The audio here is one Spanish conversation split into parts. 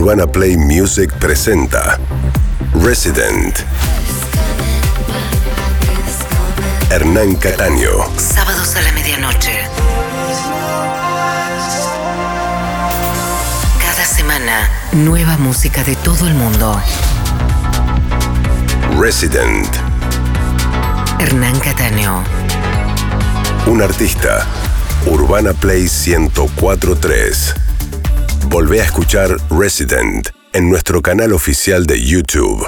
Urbana Play Music presenta Resident. Hernán Cataño. Sábados a la medianoche. Cada semana, nueva música de todo el mundo. Resident. Hernán Cataño. Un artista. Urbana Play 1043. Volvé a escuchar Resident en nuestro canal oficial de YouTube.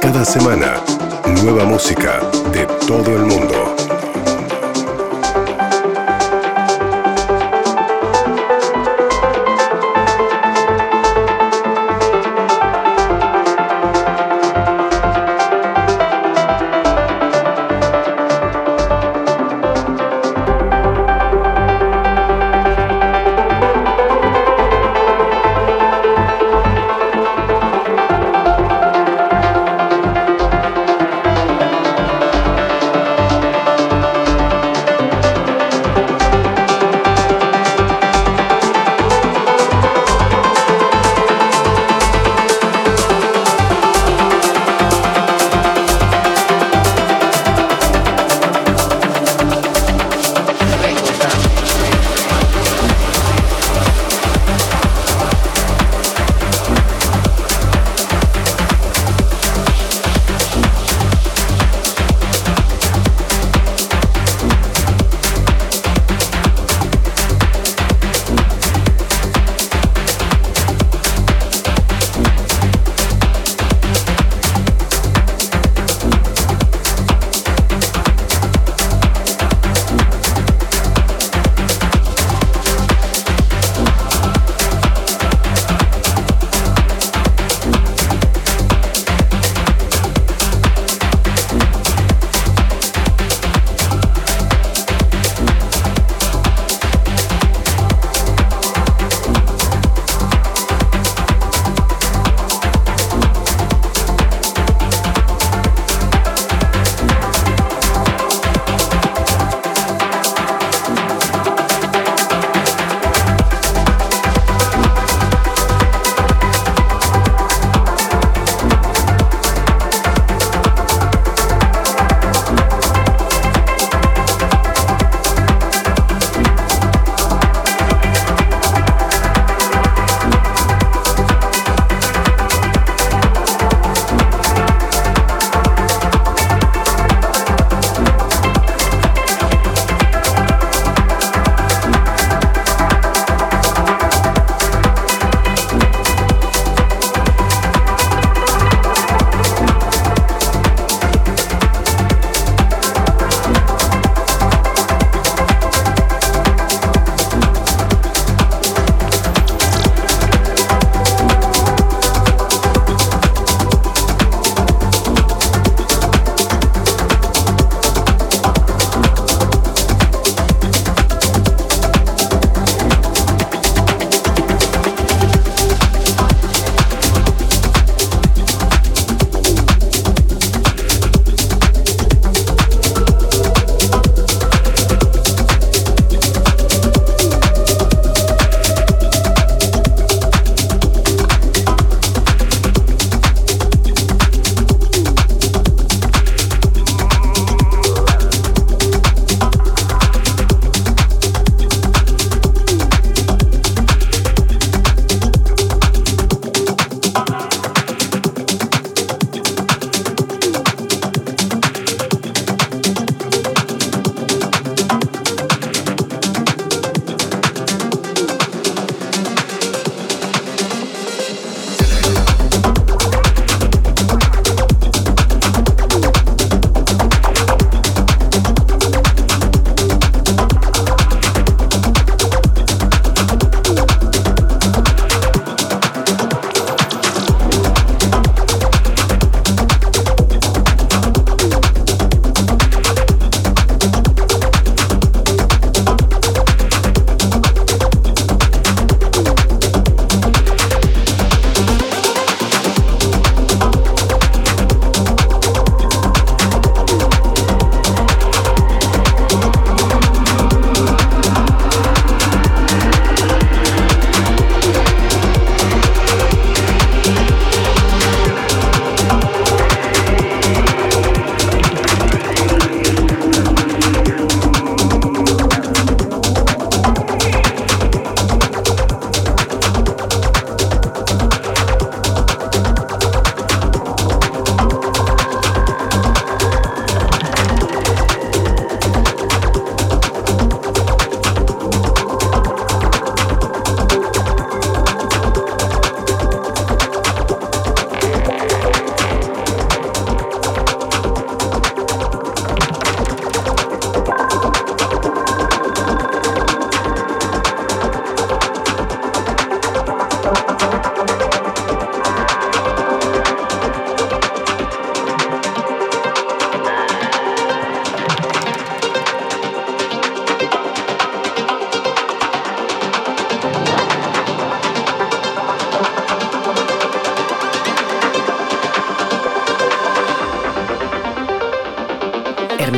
Cada semana, nueva música de todo el mundo.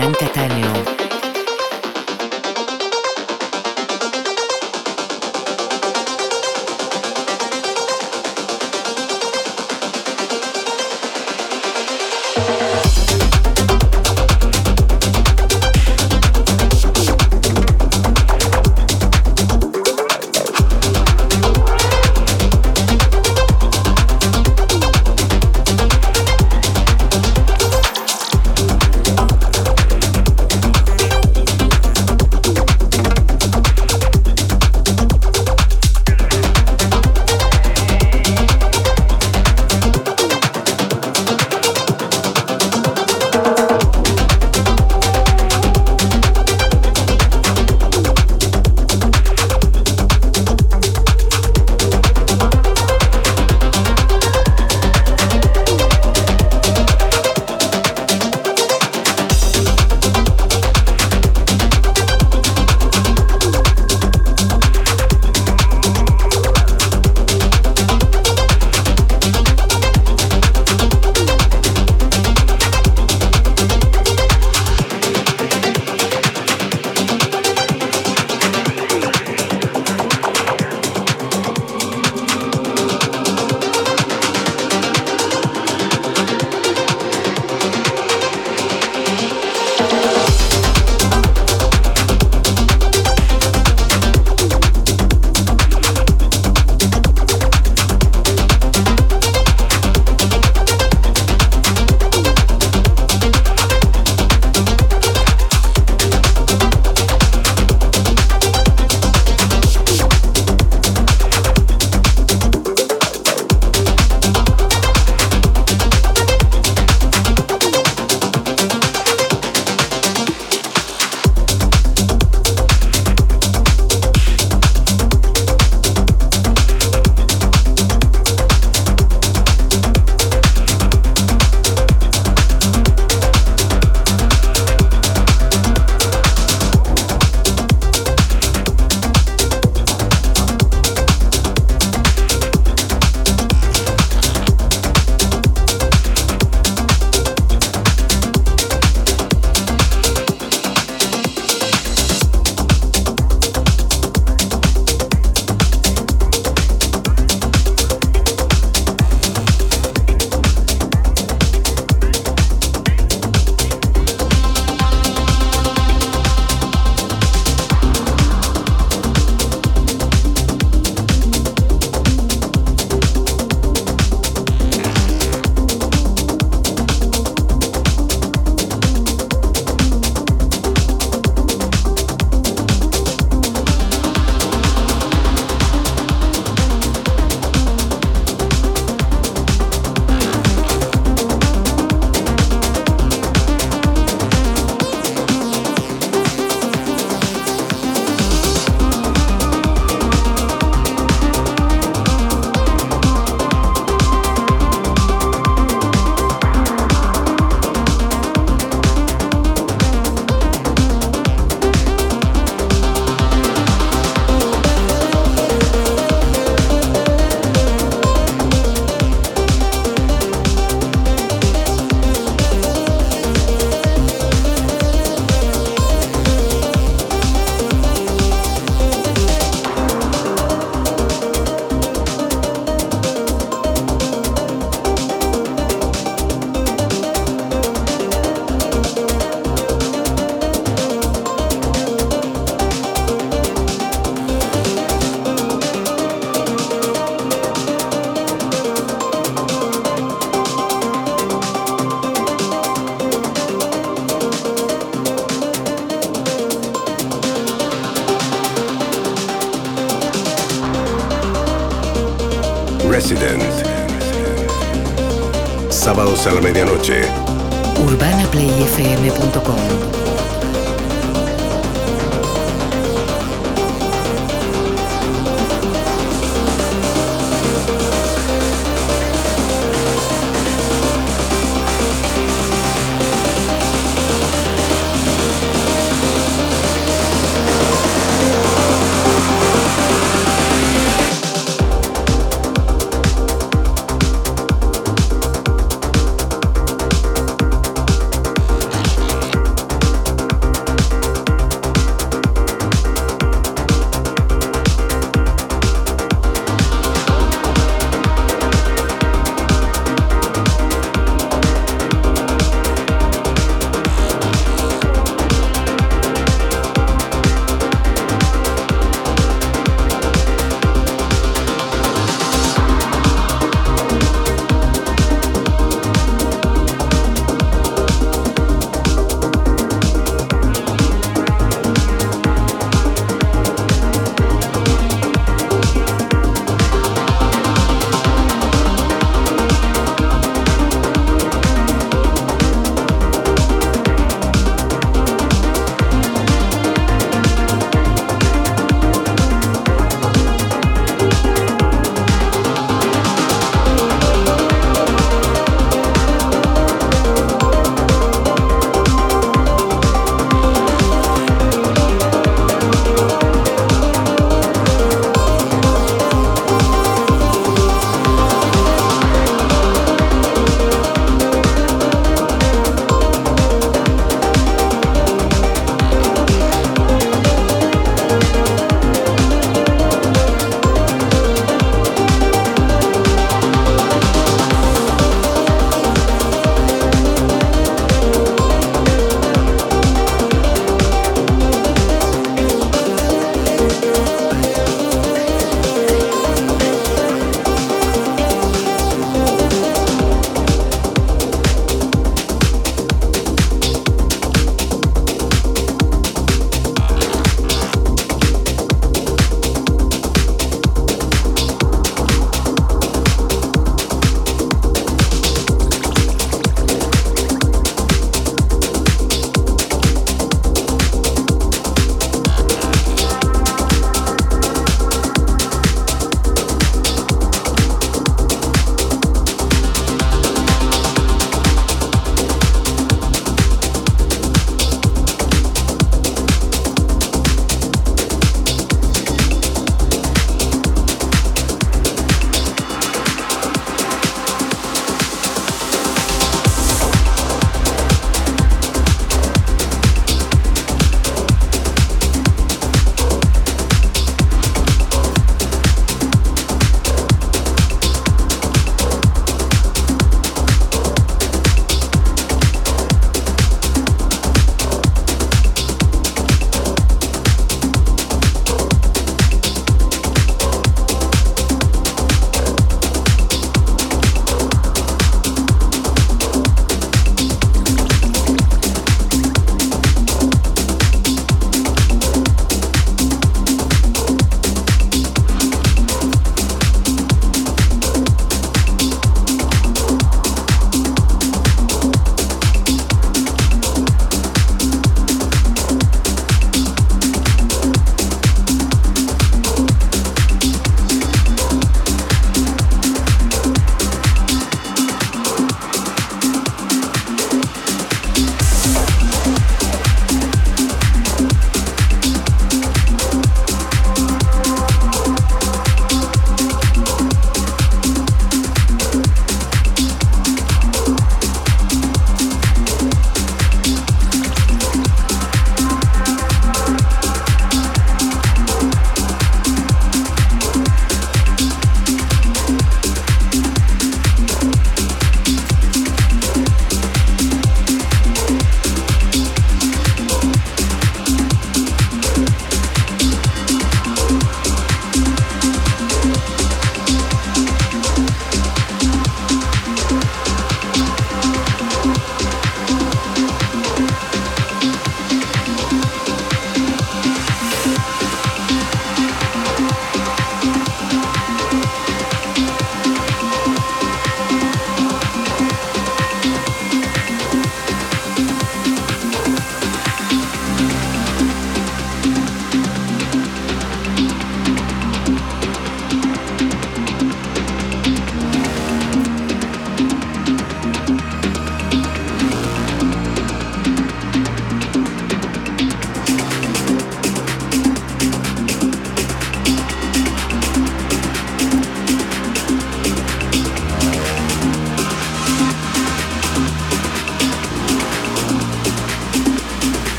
Hernán Cataño.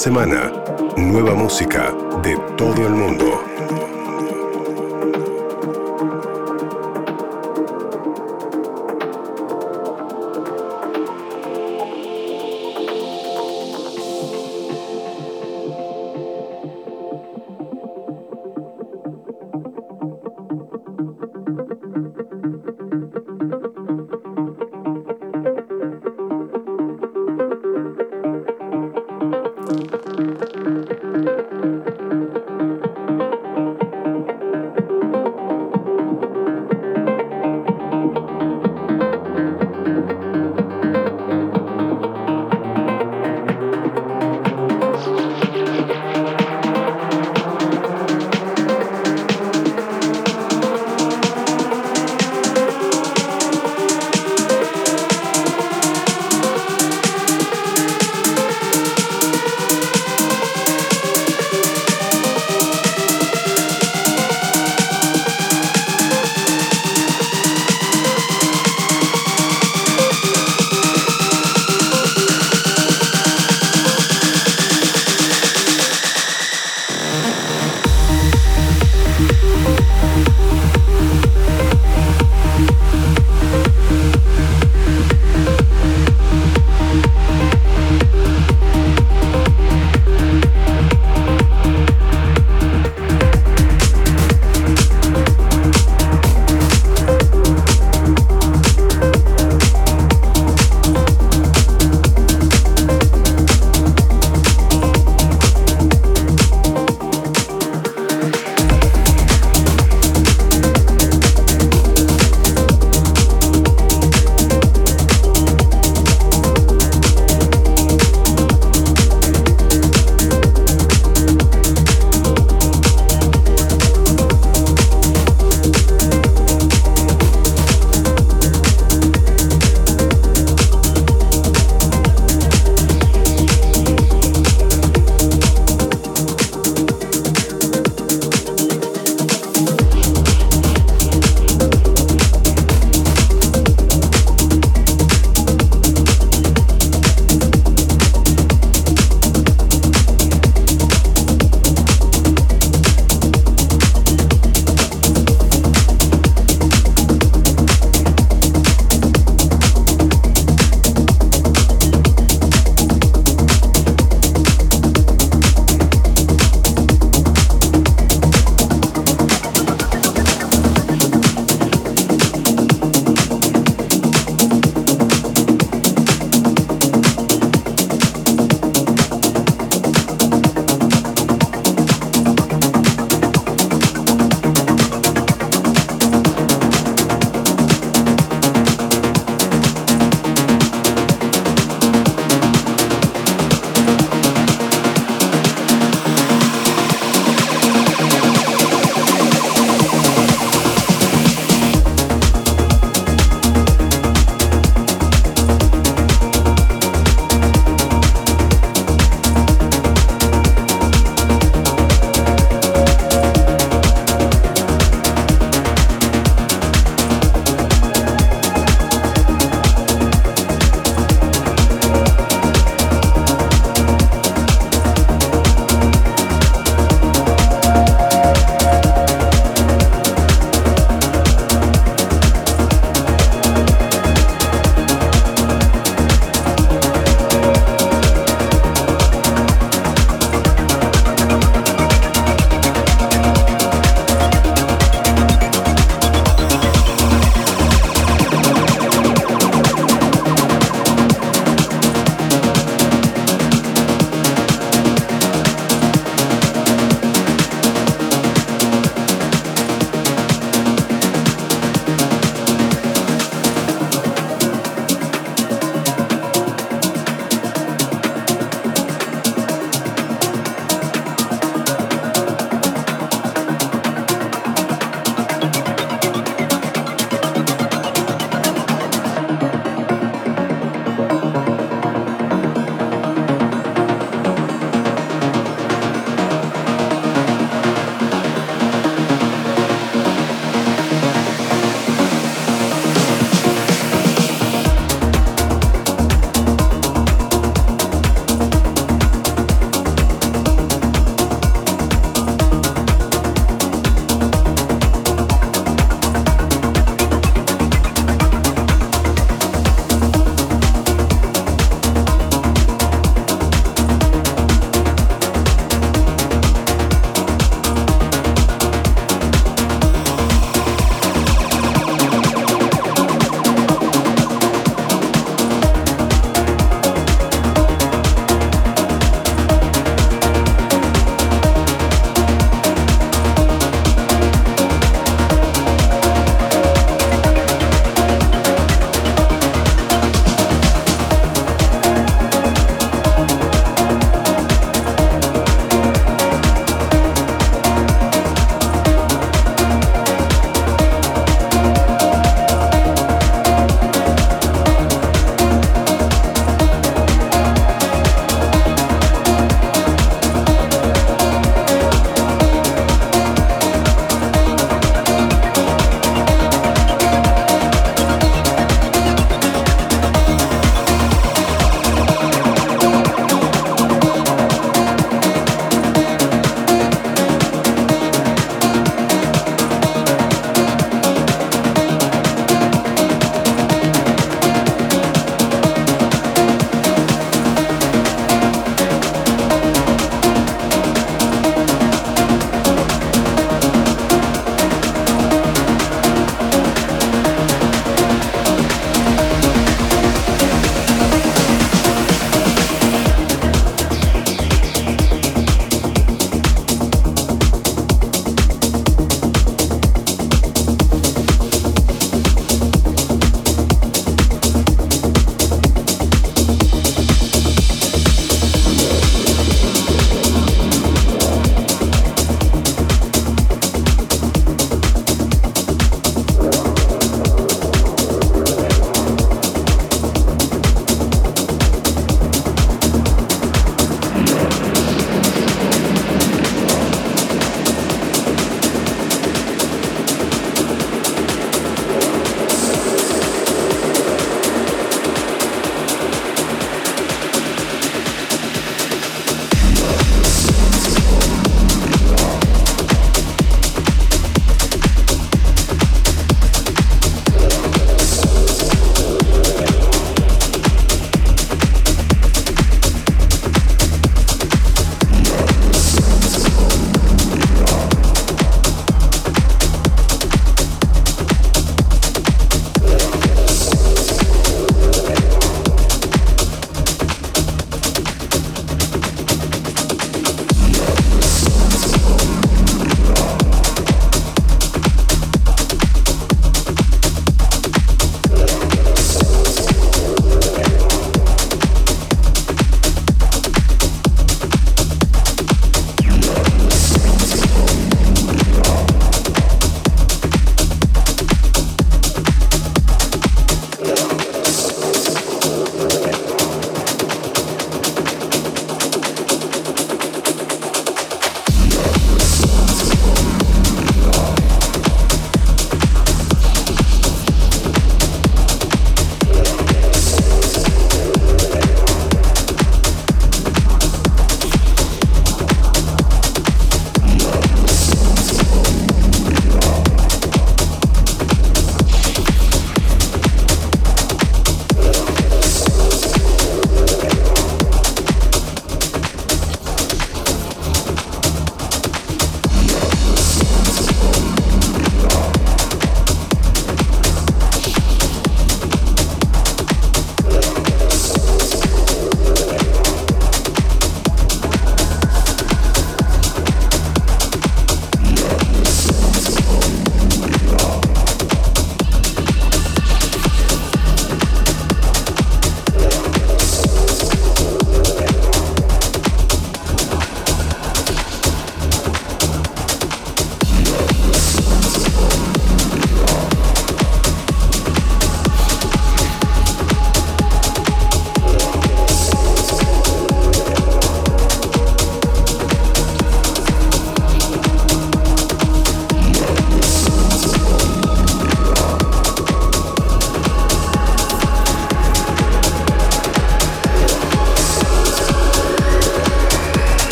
Semana, nueva música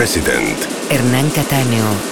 Resident. Hernán Cataño.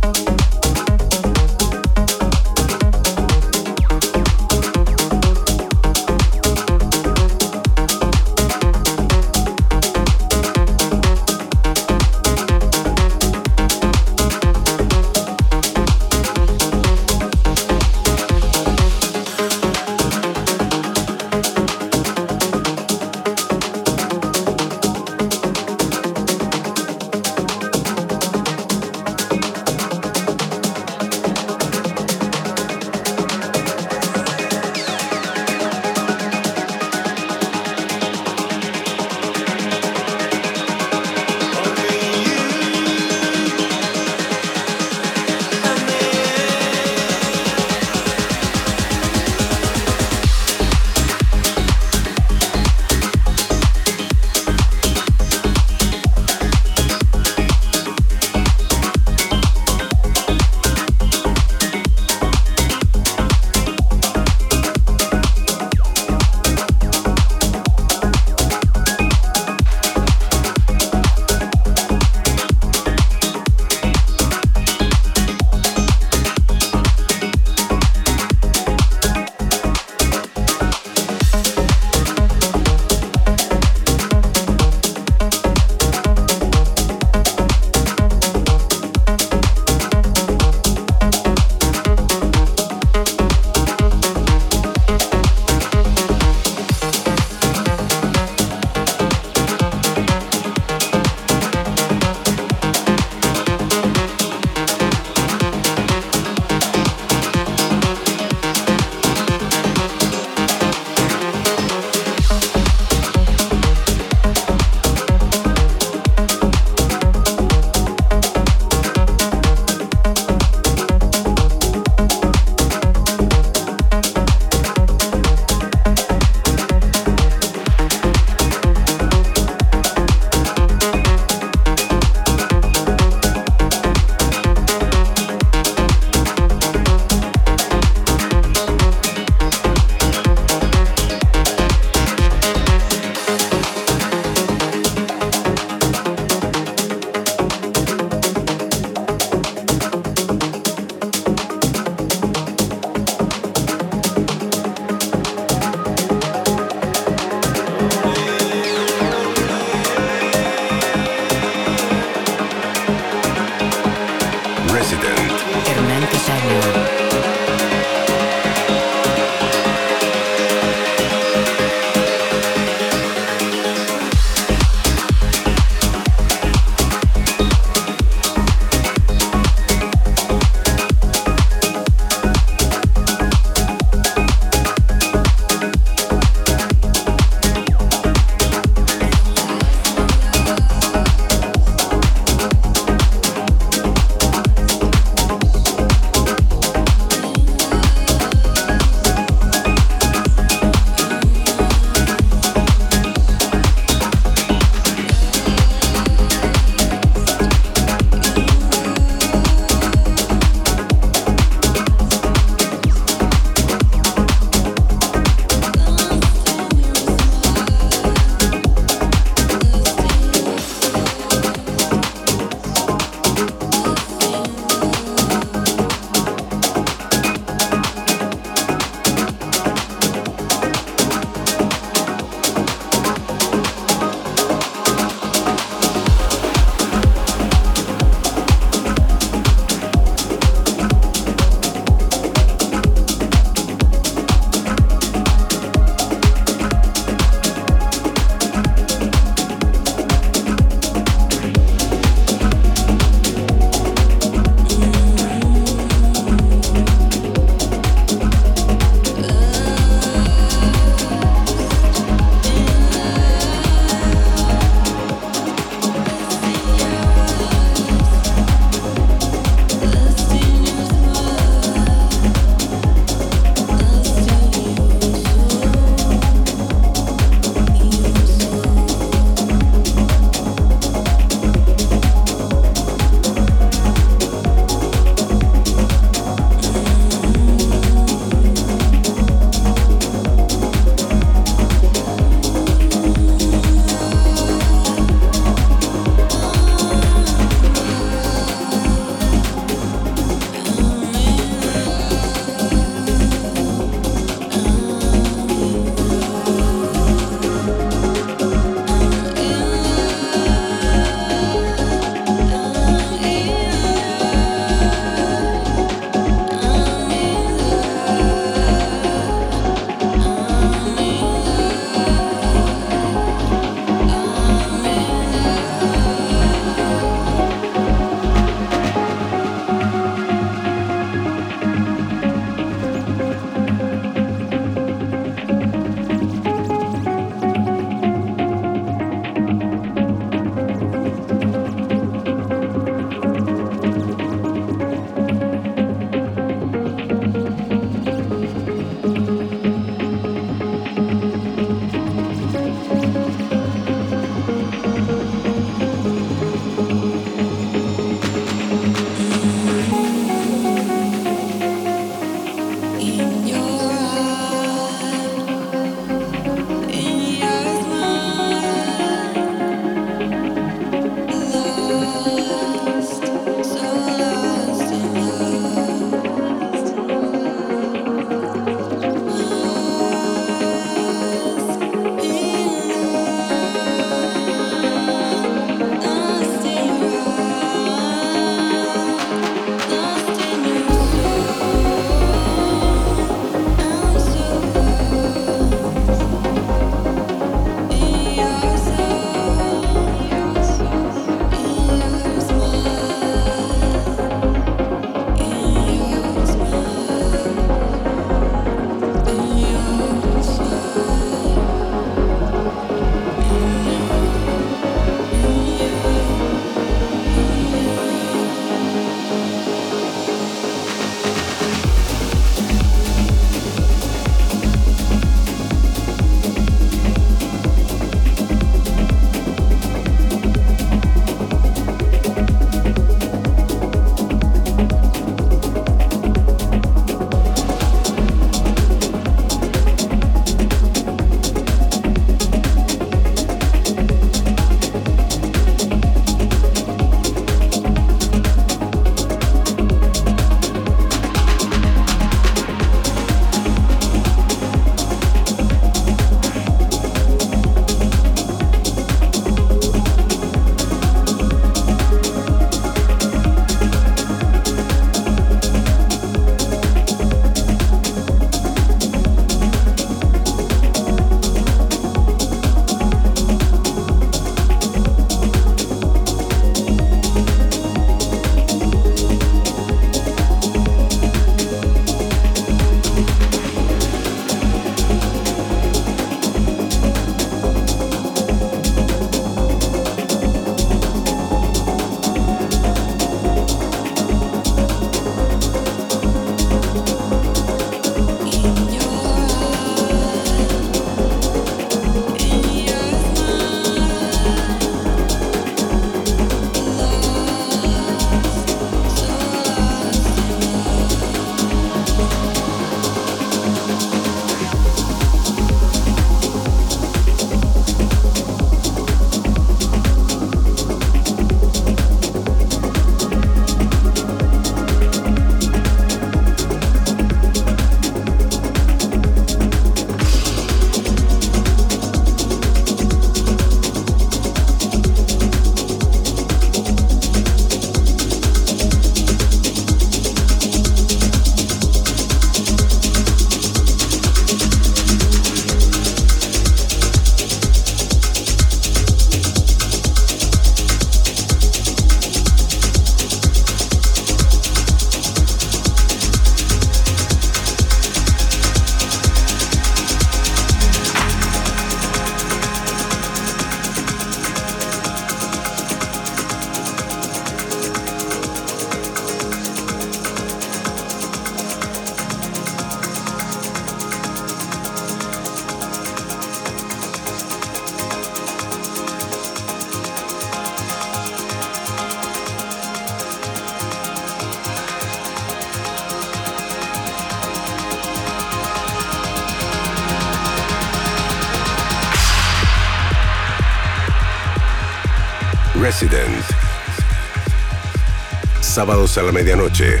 Sábados a la medianoche.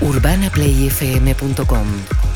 UrbanaPlayFM.com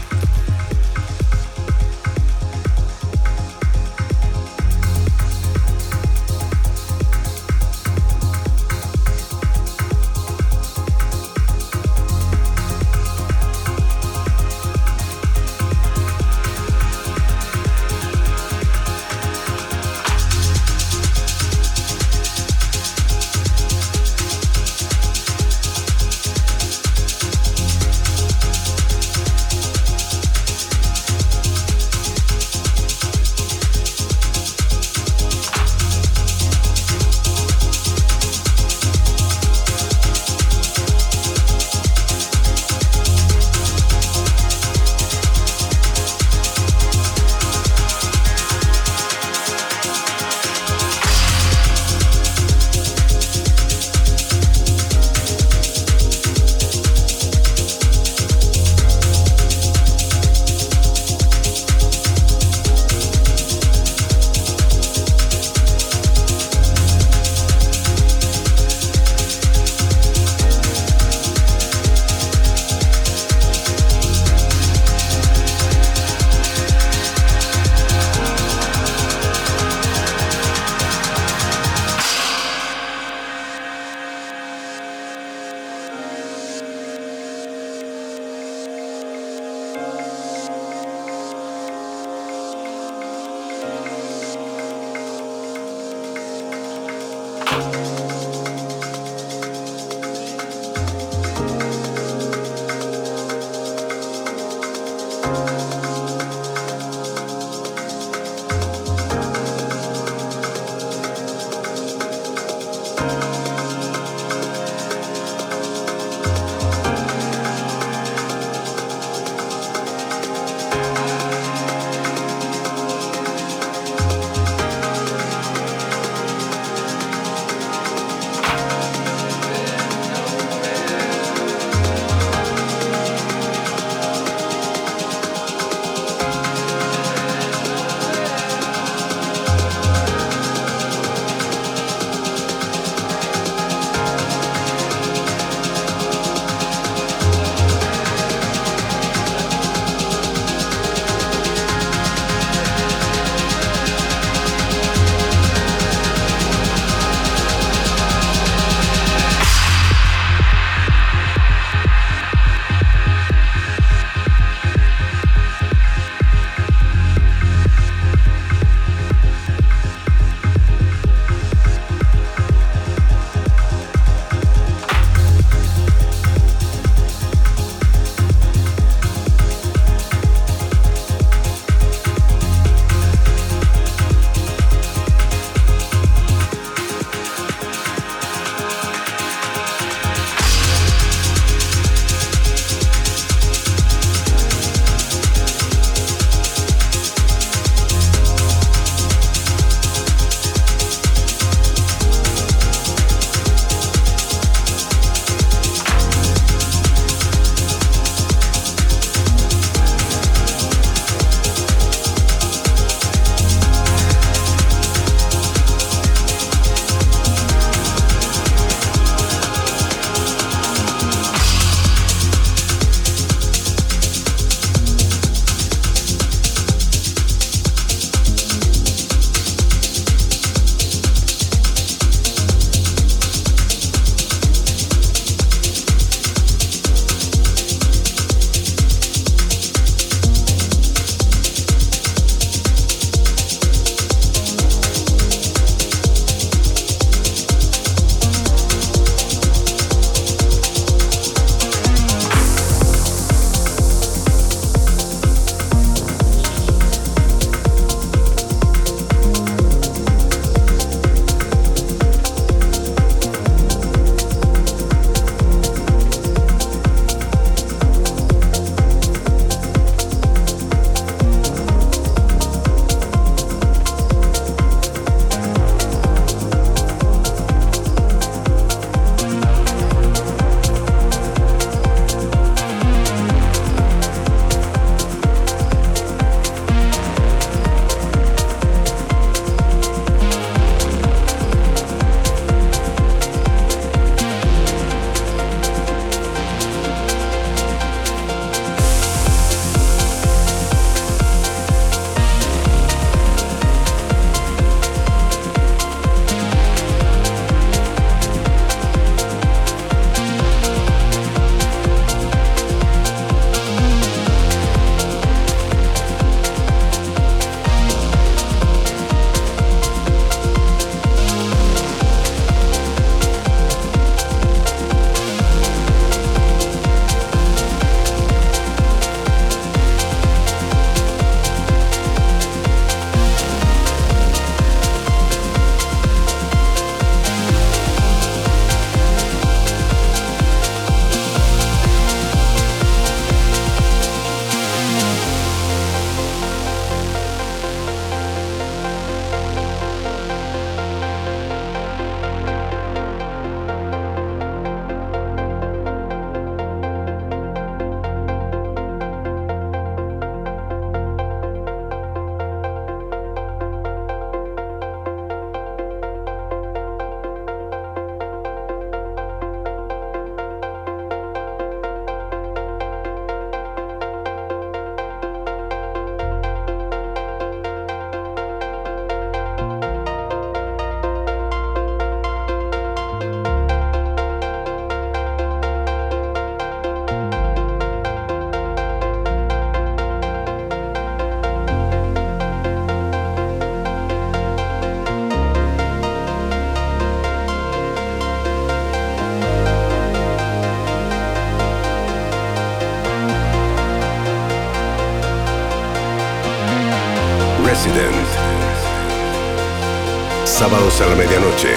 Sábados a la medianoche.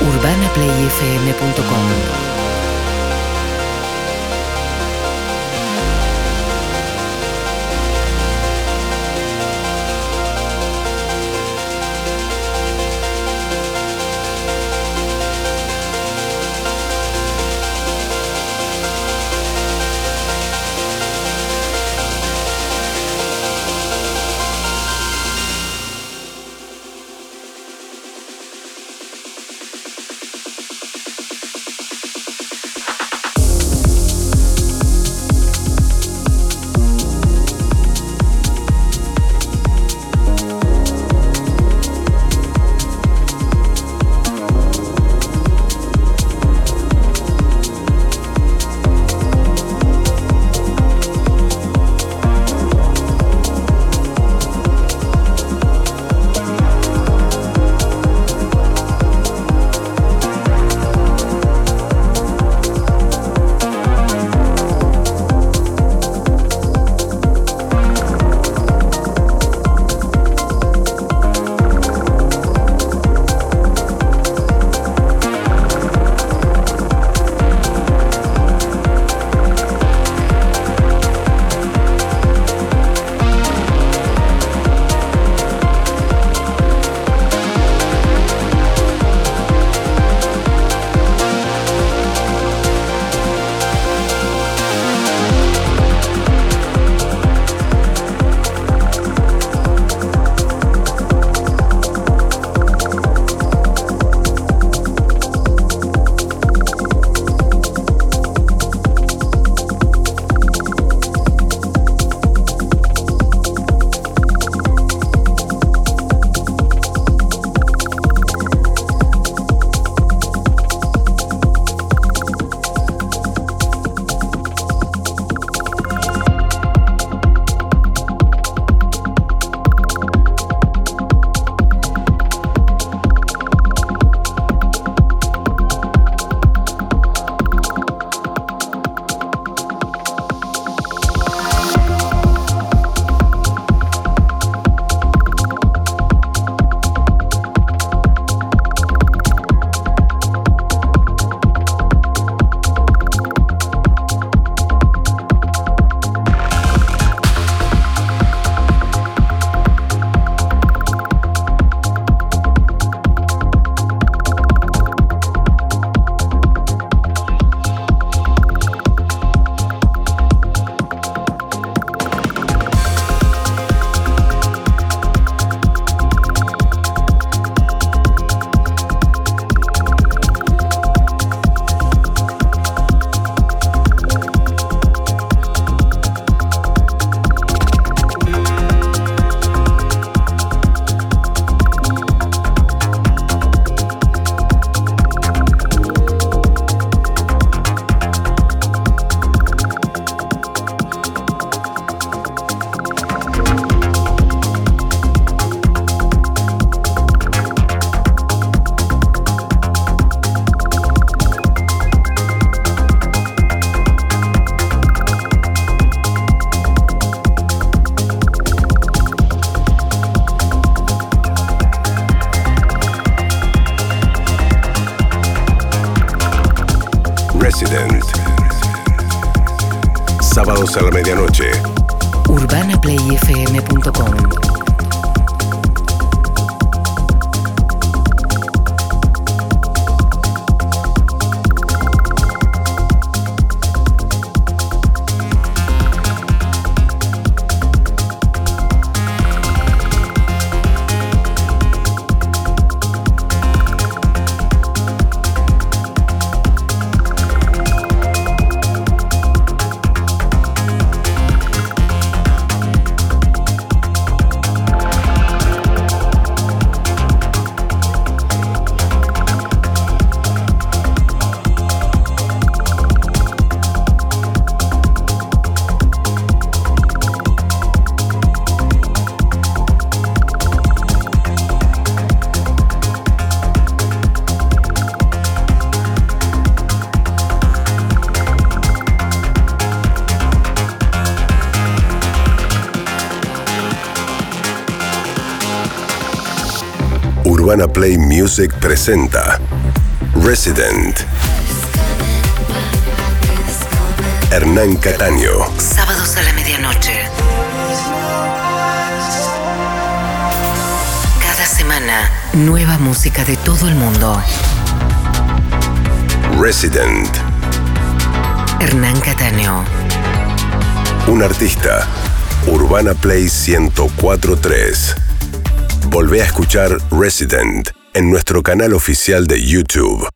UrbanaPlayFM.com sábados a la medianoche. UrbanaPlayFM.com Play Music presenta Resident. Hernán Cataño. Sábados a la medianoche. Cada semana, nueva música de todo el mundo. Resident. Hernán Cataño. Un artista. Urbana Play 1043. Volvé a escuchar Resident en nuestro canal oficial de YouTube.